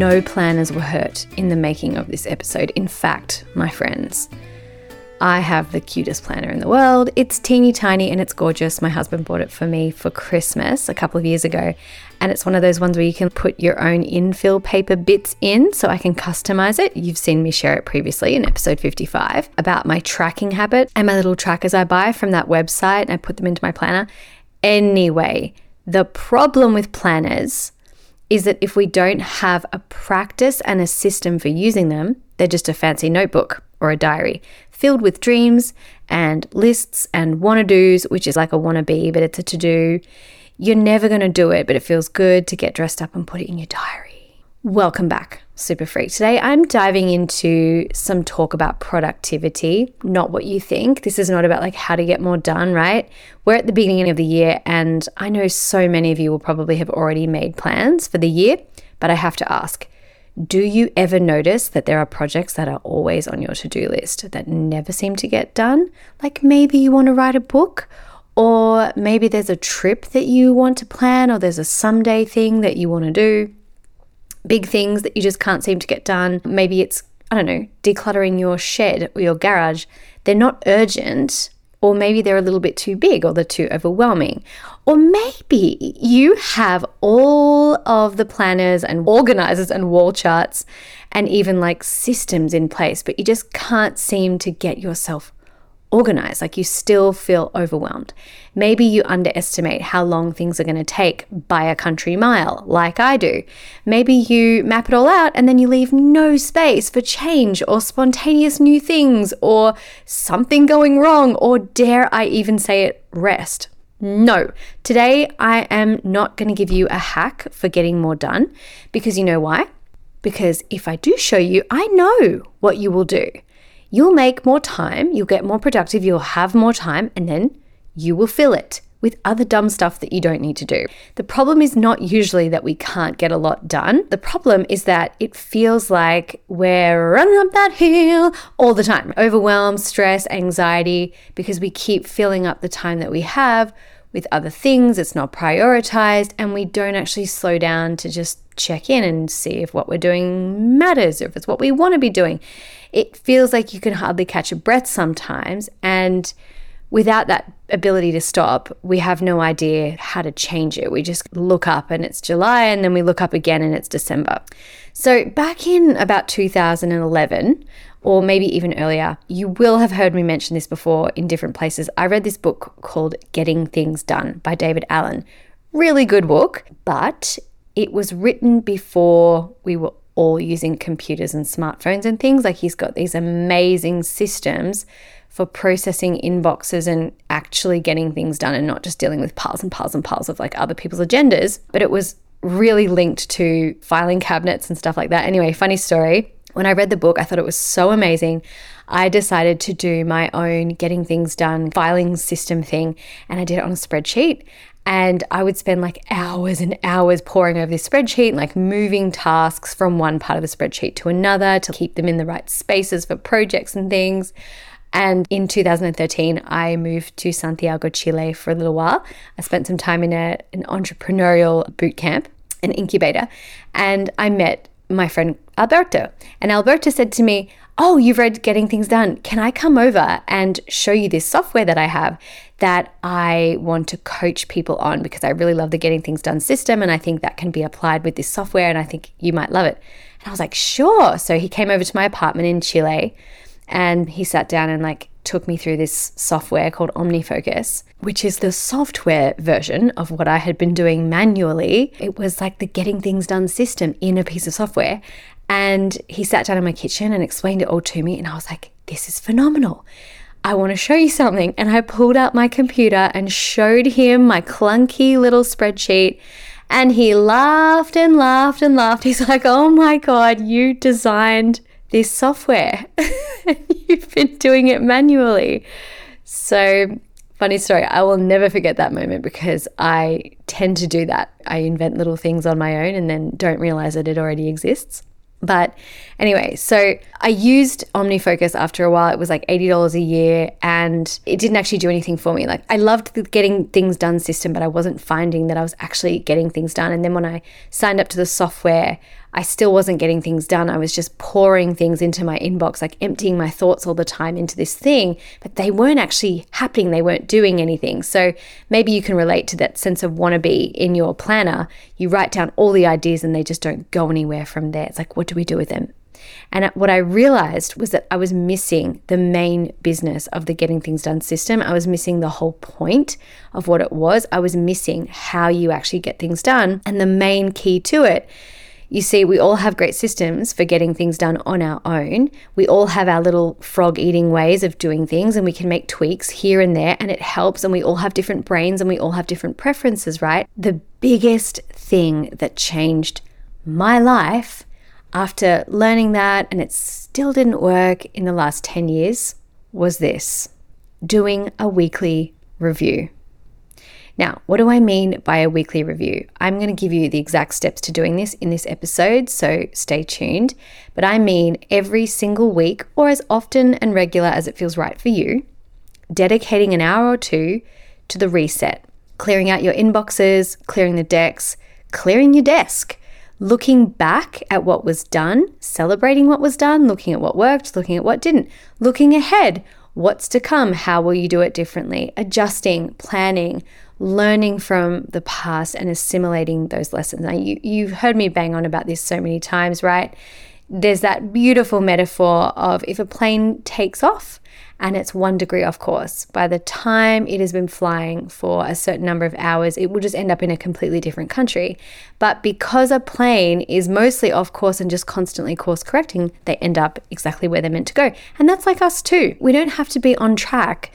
no planners were hurt in the making of this episode. In fact, my friends, I have the cutest planner in the world. It's teeny tiny and it's gorgeous. My husband bought it for me for Christmas a couple of years ago. And it's one of those ones where you can put your own infill paper bits in so I can customize it. You've seen me share it previously in episode 55 about my tracking habit and my little trackers I buy from that website and I put them into my planner. Anyway, the problem with planners is that if we don't have a practice and a system for using them, they're just a fancy notebook or a diary filled with dreams and lists and wanna do's, which is like a wanna be, but it's a to do. You're never gonna do it, but it feels good to get dressed up and put it in your diary. Welcome back, Super Freak. Today I'm diving into some talk about productivity, not what you think. This is not about like how to get more done, right? We're at the beginning of the year, and I know so many of you will probably have already made plans for the year, but I have to ask do you ever notice that there are projects that are always on your to do list that never seem to get done? Like maybe you want to write a book, or maybe there's a trip that you want to plan, or there's a someday thing that you want to do. Big things that you just can't seem to get done. Maybe it's, I don't know, decluttering your shed or your garage. They're not urgent, or maybe they're a little bit too big or they're too overwhelming. Or maybe you have all of the planners and organizers and wall charts and even like systems in place, but you just can't seem to get yourself organized, like you still feel overwhelmed. Maybe you underestimate how long things are going to take by a country mile, like I do. Maybe you map it all out and then you leave no space for change or spontaneous new things or something going wrong, or dare I even say it, rest. No, today I am not going to give you a hack for getting more done because you know why? Because if I do show you, I know what you will do you'll make more time, you'll get more productive, you'll have more time, and then you will fill it with other dumb stuff that you don't need to do. The problem is not usually that we can't get a lot done. The problem is that it feels like we're running up that hill all the time. Overwhelm, stress, anxiety, because we keep filling up the time that we have with other things, it's not prioritized, and we don't actually slow down to just check in and see if what we're doing matters or if it's what we want to be doing. It feels like you can hardly catch a breath sometimes, and without that ability to stop, we have no idea how to change it. We just look up and it's July, and then we look up again and it's December. So, back in about 2011, or maybe even earlier, you will have heard me mention this before in different places. I read this book called Getting Things Done by David Allen. Really good book, but it was written before we were all using computers and smartphones and things. Like he's got these amazing systems for processing inboxes and actually getting things done and not just dealing with piles and piles and piles of like other people's agendas. But it was really linked to filing cabinets and stuff like that. Anyway, funny story. When I read the book, I thought it was so amazing. I decided to do my own getting things done filing system thing, and I did it on a spreadsheet. And I would spend like hours and hours poring over this spreadsheet, like moving tasks from one part of the spreadsheet to another to keep them in the right spaces for projects and things. And in 2013, I moved to Santiago, Chile for a little while. I spent some time in a, an entrepreneurial boot camp, an incubator, and I met my friend Alberto. And Alberto said to me, Oh, you've read Getting Things Done. Can I come over and show you this software that I have that I want to coach people on because I really love the Getting Things Done system and I think that can be applied with this software and I think you might love it. And I was like, Sure. So he came over to my apartment in Chile and he sat down and like took me through this software called OmniFocus, which is the software version of what I had been doing manually. It was like the getting things done system in a piece of software. And he sat down in my kitchen and explained it all to me. And I was like, this is phenomenal. I want to show you something. And I pulled out my computer and showed him my clunky little spreadsheet. And he laughed and laughed and laughed. He's like, oh my God, you designed this software. You've been doing it manually. So, funny story. I will never forget that moment because I tend to do that. I invent little things on my own and then don't realize that it already exists. But anyway, so I used OmniFocus after a while. It was like $80 a year and it didn't actually do anything for me. Like I loved the getting things done system, but I wasn't finding that I was actually getting things done. And then when I signed up to the software, I still wasn't getting things done. I was just pouring things into my inbox, like emptying my thoughts all the time into this thing, but they weren't actually happening. They weren't doing anything. So maybe you can relate to that sense of wannabe in your planner. You write down all the ideas and they just don't go anywhere from there. It's like, what do we do with them? And what I realized was that I was missing the main business of the getting things done system. I was missing the whole point of what it was. I was missing how you actually get things done and the main key to it. You see, we all have great systems for getting things done on our own. We all have our little frog eating ways of doing things, and we can make tweaks here and there, and it helps. And we all have different brains and we all have different preferences, right? The biggest thing that changed my life after learning that and it still didn't work in the last 10 years was this doing a weekly review. Now, what do I mean by a weekly review? I'm going to give you the exact steps to doing this in this episode, so stay tuned. But I mean every single week, or as often and regular as it feels right for you, dedicating an hour or two to the reset, clearing out your inboxes, clearing the decks, clearing your desk looking back at what was done, celebrating what was done, looking at what worked, looking at what didn't, looking ahead, what's to come, how will you do it differently, adjusting, planning, learning from the past and assimilating those lessons. Now, you, you've heard me bang on about this so many times, right? There's that beautiful metaphor of if a plane takes off, and it's one degree off course. By the time it has been flying for a certain number of hours, it will just end up in a completely different country. But because a plane is mostly off course and just constantly course correcting, they end up exactly where they're meant to go. And that's like us too. We don't have to be on track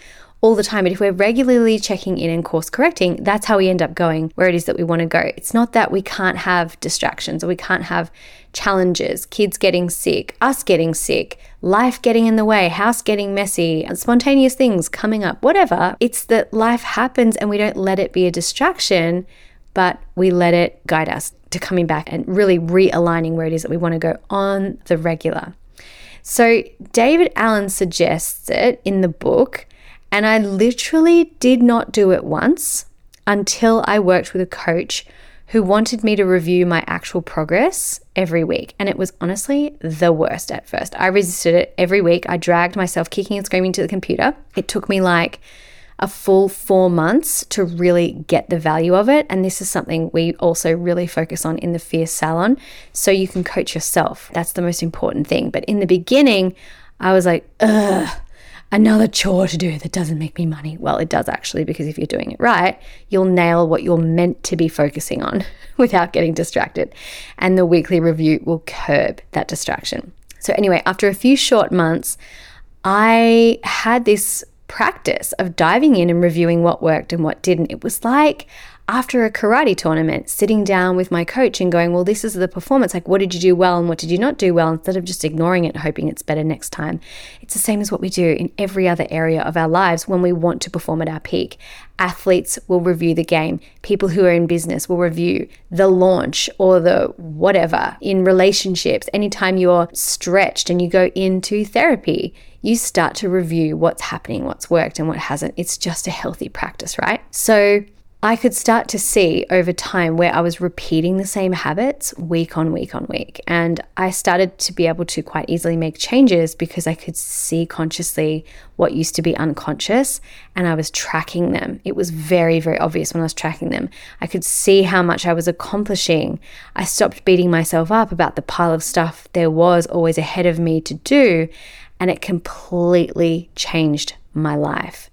all the time. But if we're regularly checking in and course correcting, that's how we end up going where it is that we want to go. It's not that we can't have distractions or we can't have challenges, kids getting sick, us getting sick, life getting in the way, house getting messy, spontaneous things coming up, whatever. It's that life happens and we don't let it be a distraction, but we let it guide us to coming back and really realigning where it is that we want to go on the regular. So, David Allen suggests it in the book and I literally did not do it once until I worked with a coach who wanted me to review my actual progress every week. And it was honestly the worst at first. I resisted it every week. I dragged myself kicking and screaming to the computer. It took me like a full four months to really get the value of it. And this is something we also really focus on in the Fierce Salon. So you can coach yourself. That's the most important thing. But in the beginning, I was like, ugh another chore to do that doesn't make me money. Well, it does actually, because if you're doing it right, you'll nail what you're meant to be focusing on without getting distracted. And the weekly review will curb that distraction. So, anyway, after a few short months, I had this practice of diving in and reviewing what worked and what didn't. It was like after a karate tournament, sitting down with my coach and going, Well, this is the performance. Like, what did you do well and what did you not do well? Instead of just ignoring it, hoping it's better next time. It's the same as what we do in every other area of our lives when we want to perform at our peak. Athletes will review the game, people who are in business will review the launch or the whatever. In relationships, anytime you're stretched and you go into therapy, you start to review what's happening, what's worked, and what hasn't. It's just a healthy practice, right? So, I could start to see over time where I was repeating the same habits week on week on week. And I started to be able to quite easily make changes because I could see consciously what used to be unconscious and I was tracking them. It was very, very obvious when I was tracking them. I could see how much I was accomplishing. I stopped beating myself up about the pile of stuff there was always ahead of me to do. And it completely changed my life.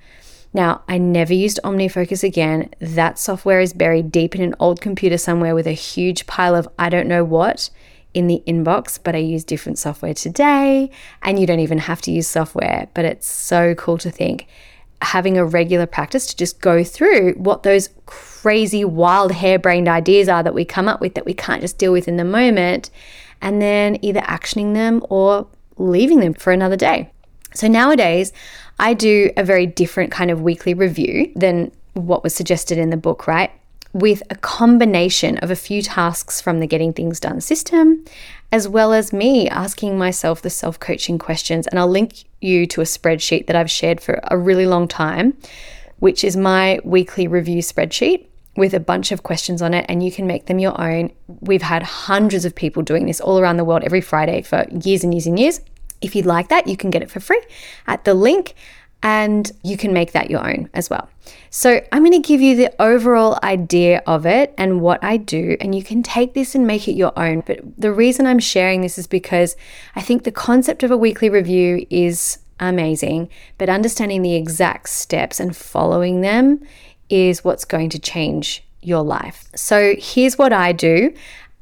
Now, I never used OmniFocus again. That software is buried deep in an old computer somewhere with a huge pile of I don't know what in the inbox, but I use different software today. And you don't even have to use software, but it's so cool to think having a regular practice to just go through what those crazy, wild, harebrained ideas are that we come up with that we can't just deal with in the moment, and then either actioning them or leaving them for another day. So nowadays, I do a very different kind of weekly review than what was suggested in the book, right? With a combination of a few tasks from the Getting Things Done system, as well as me asking myself the self coaching questions. And I'll link you to a spreadsheet that I've shared for a really long time, which is my weekly review spreadsheet with a bunch of questions on it and you can make them your own. We've had hundreds of people doing this all around the world every Friday for years and years and years. If you'd like that, you can get it for free at the link and you can make that your own as well. So, I'm going to give you the overall idea of it and what I do, and you can take this and make it your own. But the reason I'm sharing this is because I think the concept of a weekly review is amazing, but understanding the exact steps and following them is what's going to change your life. So, here's what I do.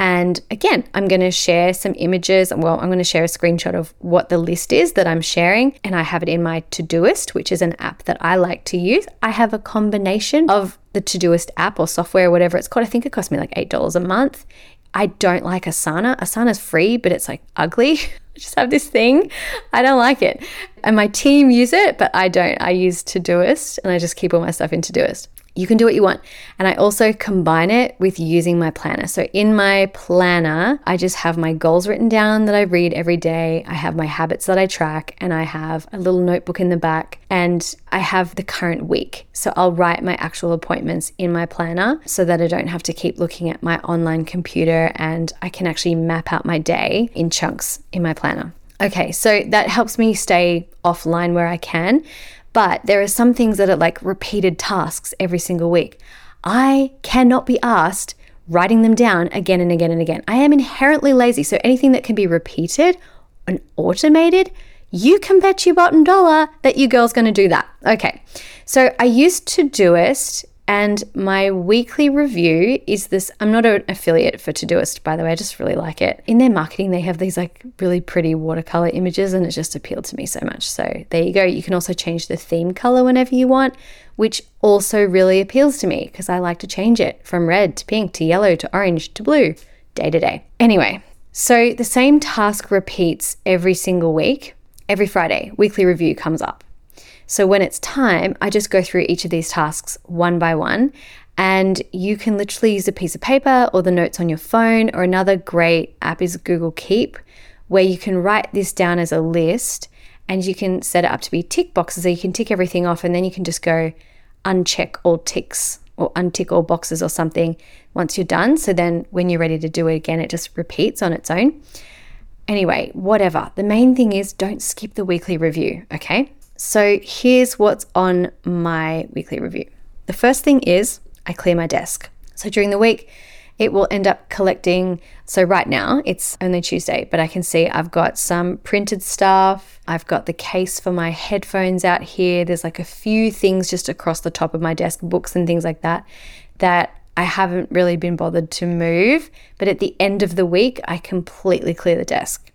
And again, I'm going to share some images. Well, I'm going to share a screenshot of what the list is that I'm sharing. And I have it in my Todoist, which is an app that I like to use. I have a combination of the Todoist app or software, or whatever it's called. I think it cost me like $8 a month. I don't like Asana. Asana's free, but it's like ugly. I just have this thing. I don't like it. And my team use it, but I don't. I use Todoist and I just keep all my stuff in Todoist you can do what you want. And I also combine it with using my planner. So in my planner, I just have my goals written down that I read every day. I have my habits that I track, and I have a little notebook in the back, and I have the current week. So I'll write my actual appointments in my planner so that I don't have to keep looking at my online computer and I can actually map out my day in chunks in my planner. Okay, so that helps me stay offline where I can. But there are some things that are like repeated tasks every single week. I cannot be asked writing them down again and again and again. I am inherently lazy. So anything that can be repeated and automated, you can bet your bottom dollar that you girl's going to do that. Okay. So I used to Todoist and my weekly review is this I'm not an affiliate for Todoist, by the way, I just really like it. In their marketing, they have these like really pretty watercolor images, and it just appealed to me so much. So there you go. You can also change the theme color whenever you want, which also really appeals to me because I like to change it from red to pink to yellow to orange to blue day to day. Anyway, so the same task repeats every single week. Every Friday, weekly review comes up. So when it's time, I just go through each of these tasks one by one. And you can literally use a piece of paper or the notes on your phone, or another great app is Google Keep, where you can write this down as a list and you can set it up to be tick boxes so you can tick everything off and then you can just go uncheck all ticks or untick all boxes or something once you're done. So then when you're ready to do it again, it just repeats on its own. Anyway, whatever. The main thing is don't skip the weekly review, okay? So here's what's on my weekly review. The first thing is I clear my desk. So during the week, it will end up collecting. So right now it's only Tuesday, but I can see I've got some printed stuff. I've got the case for my headphones out here. There's like a few things just across the top of my desk, books and things like that, that I haven't really been bothered to move. But at the end of the week, I completely clear the desk.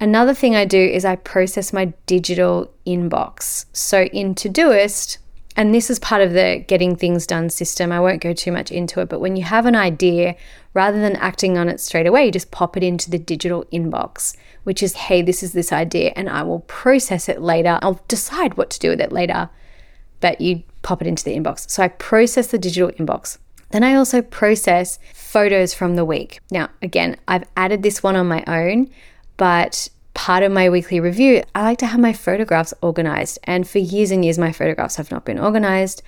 Another thing I do is I process my digital inbox. So in Todoist, and this is part of the getting things done system. I won't go too much into it, but when you have an idea, rather than acting on it straight away, you just pop it into the digital inbox, which is, hey, this is this idea, and I will process it later. I'll decide what to do with it later, but you pop it into the inbox. So I process the digital inbox. Then I also process photos from the week. Now, again, I've added this one on my own, but part of my weekly review, I like to have my photographs organized. And for years and years, my photographs have not been organized.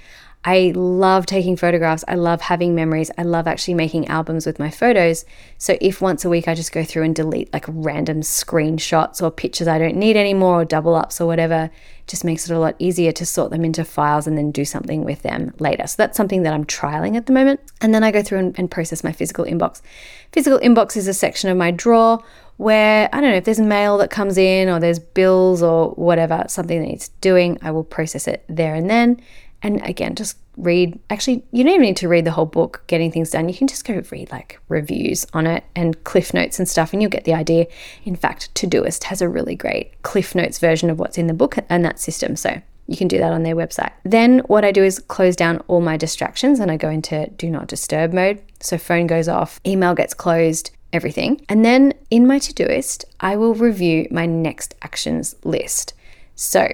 I love taking photographs. I love having memories. I love actually making albums with my photos. So if once a week I just go through and delete like random screenshots or pictures I don't need anymore or double ups or whatever, just makes it a lot easier to sort them into files and then do something with them later. So that's something that I'm trialing at the moment. And then I go through and, and process my physical inbox. Physical inbox is a section of my drawer where I don't know if there's mail that comes in or there's bills or whatever, something that needs doing, I will process it there and then. And again, just read. Actually, you don't even need to read the whole book, getting things done. You can just go read like reviews on it and cliff notes and stuff, and you'll get the idea. In fact, Todoist has a really great cliff notes version of what's in the book and that system. So you can do that on their website. Then what I do is close down all my distractions and I go into do not disturb mode. So phone goes off, email gets closed, everything. And then in my to Todoist, I will review my next actions list. So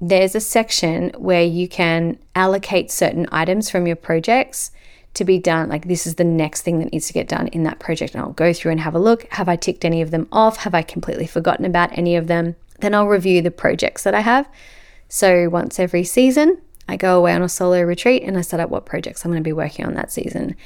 there's a section where you can allocate certain items from your projects to be done. Like, this is the next thing that needs to get done in that project. And I'll go through and have a look. Have I ticked any of them off? Have I completely forgotten about any of them? Then I'll review the projects that I have. So, once every season, I go away on a solo retreat and I set up what projects I'm going to be working on that season.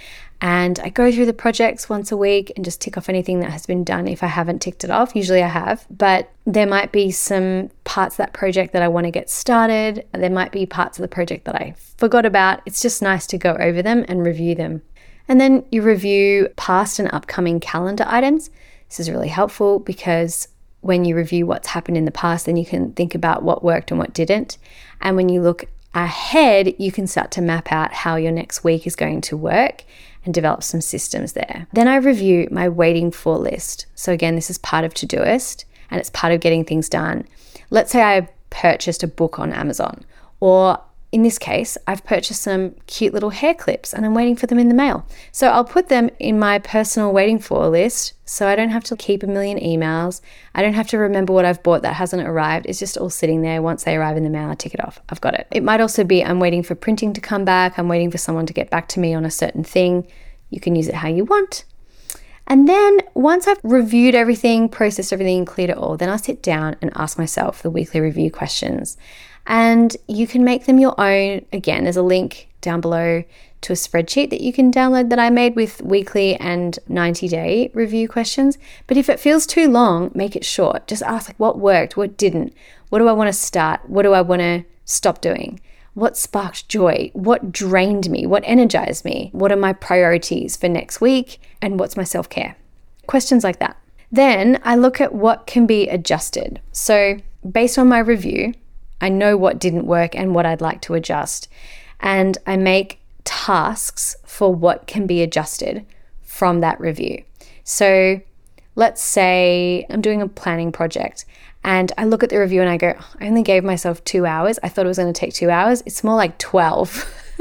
And I go through the projects once a week and just tick off anything that has been done if I haven't ticked it off. Usually I have, but there might be some parts of that project that I want to get started. There might be parts of the project that I forgot about. It's just nice to go over them and review them. And then you review past and upcoming calendar items. This is really helpful because when you review what's happened in the past, then you can think about what worked and what didn't. And when you look ahead, you can start to map out how your next week is going to work and develop some systems there. Then I review my waiting for list. So, again, this is part of Todoist and it's part of getting things done. Let's say I purchased a book on Amazon or in this case, I've purchased some cute little hair clips and I'm waiting for them in the mail. So I'll put them in my personal waiting for list so I don't have to keep a million emails. I don't have to remember what I've bought that hasn't arrived. It's just all sitting there. Once they arrive in the mail, I tick it off. I've got it. It might also be I'm waiting for printing to come back, I'm waiting for someone to get back to me on a certain thing. You can use it how you want. And then once I've reviewed everything, processed everything, cleared it all, then I'll sit down and ask myself the weekly review questions and you can make them your own. Again, there's a link down below to a spreadsheet that you can download that I made with weekly and 90 day review questions. But if it feels too long, make it short. Just ask like what worked, what didn't, what do I want to start, what do I want to stop doing, what sparked joy, what drained me, what energized me, what are my priorities for next week, and what's my self care. Questions like that. Then I look at what can be adjusted. So, based on my review, I know what didn't work and what I'd like to adjust. And I make tasks for what can be adjusted from that review. So let's say I'm doing a planning project and I look at the review and I go, I only gave myself two hours. I thought it was going to take two hours. It's more like 12.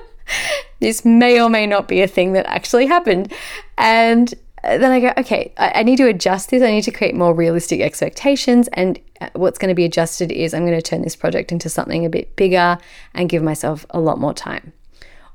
this may or may not be a thing that actually happened. And then I go, okay, I, need to adjust this. I need to create more realistic expectations. And uh, what's going to be adjusted is I'm going to turn this project into something a bit bigger and give myself a lot more time.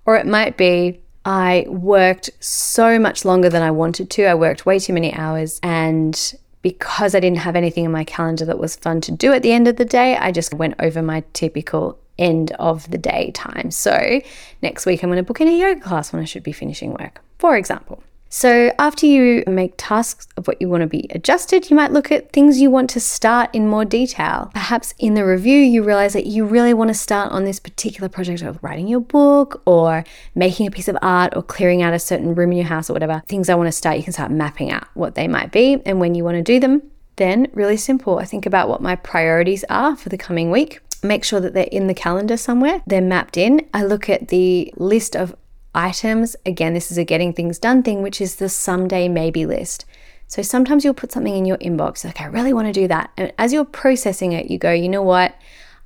Or it might be I worked so much longer than I wanted to. I worked way too many hours. And because I didn't have anything in my calendar that was fun to do at the end of the day, I just went over my typical end of the day time. So next week, I'm going to book in a yoga class when I should be finishing work, for example. So, after you make tasks of what you want to be adjusted, you might look at things you want to start in more detail. Perhaps in the review, you realize that you really want to start on this particular project of writing your book or making a piece of art or clearing out a certain room in your house or whatever. Things I want to start, you can start mapping out what they might be and when you want to do them. Then, really simple, I think about what my priorities are for the coming week make sure that they're in the calendar somewhere, they're mapped in. I look at the list of items. Again, this is a getting things done thing, which is the someday maybe list. So sometimes you'll put something in your inbox, like, I really want to do that. And as you're processing it, you go, you know what?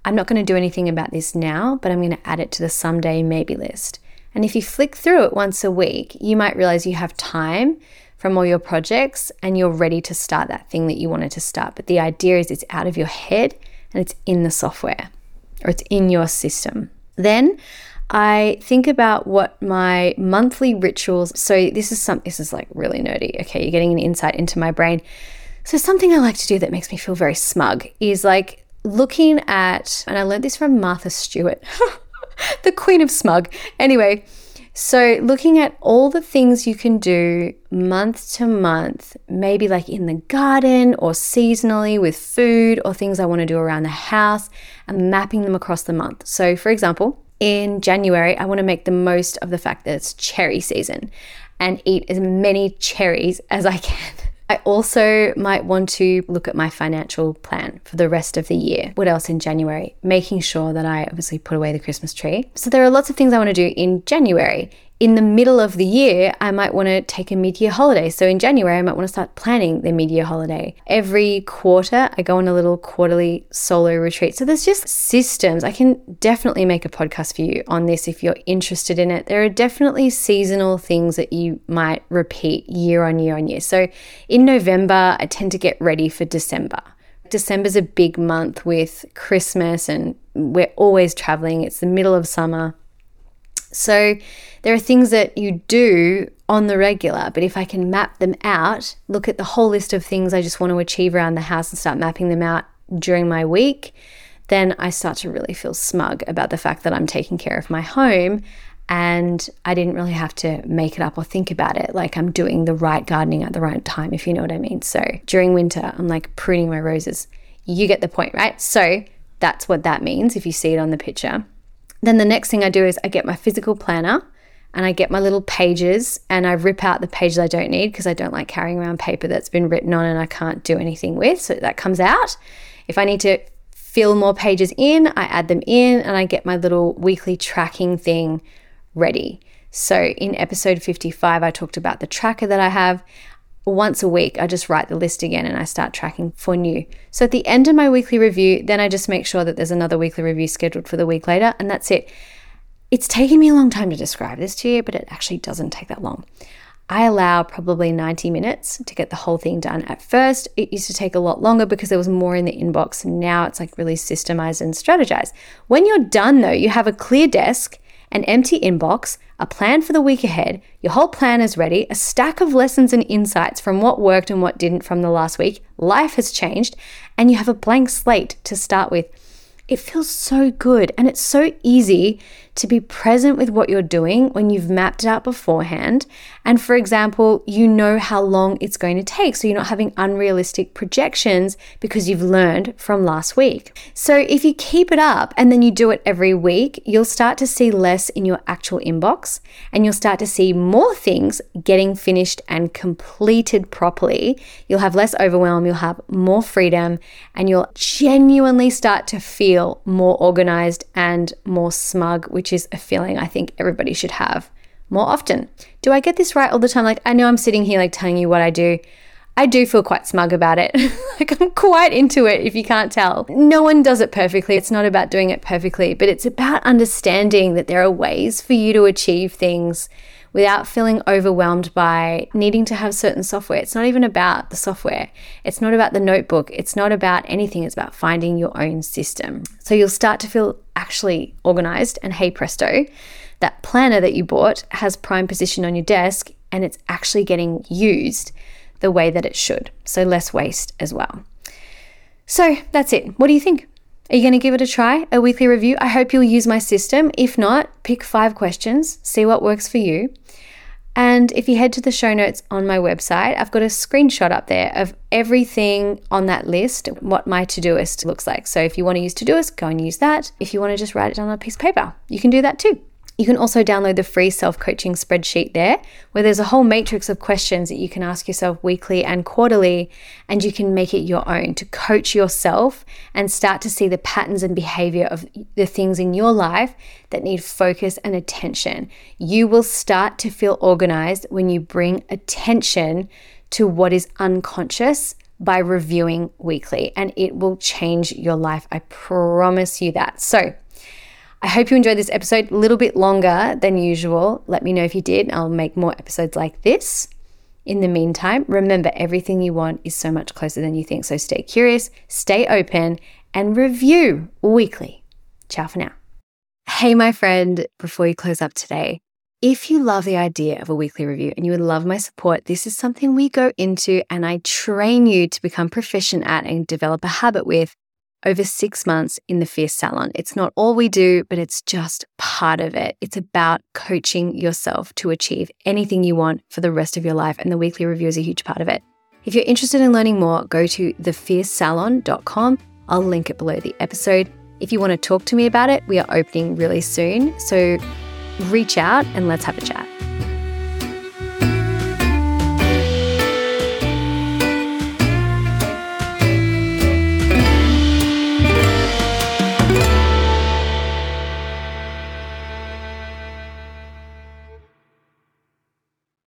I'm not going to do anything about this now, but I'm going to add it to the someday maybe list. And if you flick through it once a week, you might realize you have time from all your projects and you're ready to start that thing that you wanted to start. But the idea is it's out of your head and it's in the software or it's in your system. Then I think about what my monthly rituals. So this is some. This is like really nerdy. Okay, you're getting an insight into my brain. So something I like to do that makes me feel very smug is like looking at, and I learned this from Martha Stewart, the queen of smug. Anyway, so looking at all the things you can do month to month, maybe like in the garden or seasonally with food or things I want to do around the house, and mapping them across the month. So, for example, in January, I want to make the most of the fact that it's cherry season and eat as many cherries as I can. I also might want to look at my financial plan for the rest of the year. What else in January? Making sure that I obviously put away the Christmas tree. So there are lots of things I want to do in January in the middle of the year, I might want to take a mid year holiday. So in January, I might want to start planning the mid year holiday. Every quarter, I go on a little quarterly solo retreat. So there's just systems. I can definitely make a podcast for you on this if you're interested in it. There are definitely seasonal things that you might repeat year on year on year. So in November, I tend to get ready for December. December's a big month with Christmas and we're always traveling. It's the middle of summer. So there are things that you do on the regular, but if I can map them out, look at the whole list of things I just want to achieve around the house and start mapping them out during my week, then I start to really feel smug about the fact that I'm taking care of my home and I didn't really have to make it up or think about it. Like I'm doing the right gardening at the right time, if you know what I mean. So during winter, I'm like pruning my roses. You get the point, right? So that's what that means if you see it on the picture. Then the next thing I do is I get my physical planner and I get my little pages and I rip out the pages I don't need because I don't like carrying around paper that's been written on and I can't do anything with. So that comes out. If I need to fill more pages in, I add them in and I get my little weekly tracking thing ready. So in episode 55, I talked about the tracker that I have. Once a week, I just write the list again and I start tracking for new. So at the end of my weekly review, then I just make sure that there's another weekly review scheduled for the week later, and that's it. It's taken me a long time to describe this to you, but it actually doesn't take that long. I allow probably 90 minutes to get the whole thing done. At first, it used to take a lot longer because there was more in the inbox. Now it's like really systemized and strategized. When you're done, though, you have a clear desk an empty inbox, a plan for the week ahead, your whole plan is ready, a stack of lessons and insights from what worked and what didn't from the last week, life has changed, and you have a blank slate to start with. It feels so good and it's so easy to be present with what you're doing when you've mapped it out beforehand. And for example, you know how long it's going to take. So you're not having unrealistic projections because you've learned from last week. So if you keep it up and then you do it every week, you'll start to see less in your actual inbox and you'll start to see more things getting finished and completed properly. You'll have less overwhelm, you'll have more freedom, and you'll genuinely start to feel more organized and more smug, which which is a feeling I think everybody should have more often. Do I get this right all the time? Like, I know I'm sitting here like telling you what I do. I do feel quite smug about it. like, I'm quite into it if you can't tell. No one does it perfectly. It's not about doing it perfectly, but it's about understanding that there are ways for you to achieve things without feeling overwhelmed by needing to have certain software. It's not even about the software, it's not about the notebook, it's not about anything. It's about finding your own system. So you'll start to feel actually organized, and hey presto, that planner that you bought has prime position on your desk and it's actually getting used the way that it should. So less waste as well. So that's it. What do you think? Are you going to give it a try? A weekly review? I hope you'll use my system. If not, pick five questions, see what works for you. And if you head to the show notes on my website, I've got a screenshot up there of everything on that list, what my to Todoist looks like. So if you want to use to Todoist, go and use that. If you want to just write it down on a piece of paper, you can do that too. You can also download the free self coaching spreadsheet there, where there's a whole matrix of questions that you can ask yourself weekly and quarterly, and you can make it your own to coach yourself and start to see the patterns and behavior of the things in your life that need focus and attention. You will start to feel organized when you bring attention to what is unconscious by reviewing weekly, and it will change your life. I promise you that. So, I hope you enjoyed this episode a little bit longer than usual. Let me know if you did. I'll make more episodes like this. In the meantime, remember everything you want is so much closer than you think. So stay curious, stay open, and review weekly. Ciao for now. Hey, my friend, before you close up today, if you love the idea of a weekly review and you would love my support, this is something we go into and I train you to become proficient at and develop a habit with over six months in the Fierce Salon. It's not all we do, but it's just part of it. It's about coaching yourself to achieve anything you want for the rest of your life, and the weekly review is a huge part of it. If you're interested in learning more, go to thefiercesalon.com. I'll link it below the episode. If you want to talk to me about it, we are opening really soon. So reach out and let's have a chat.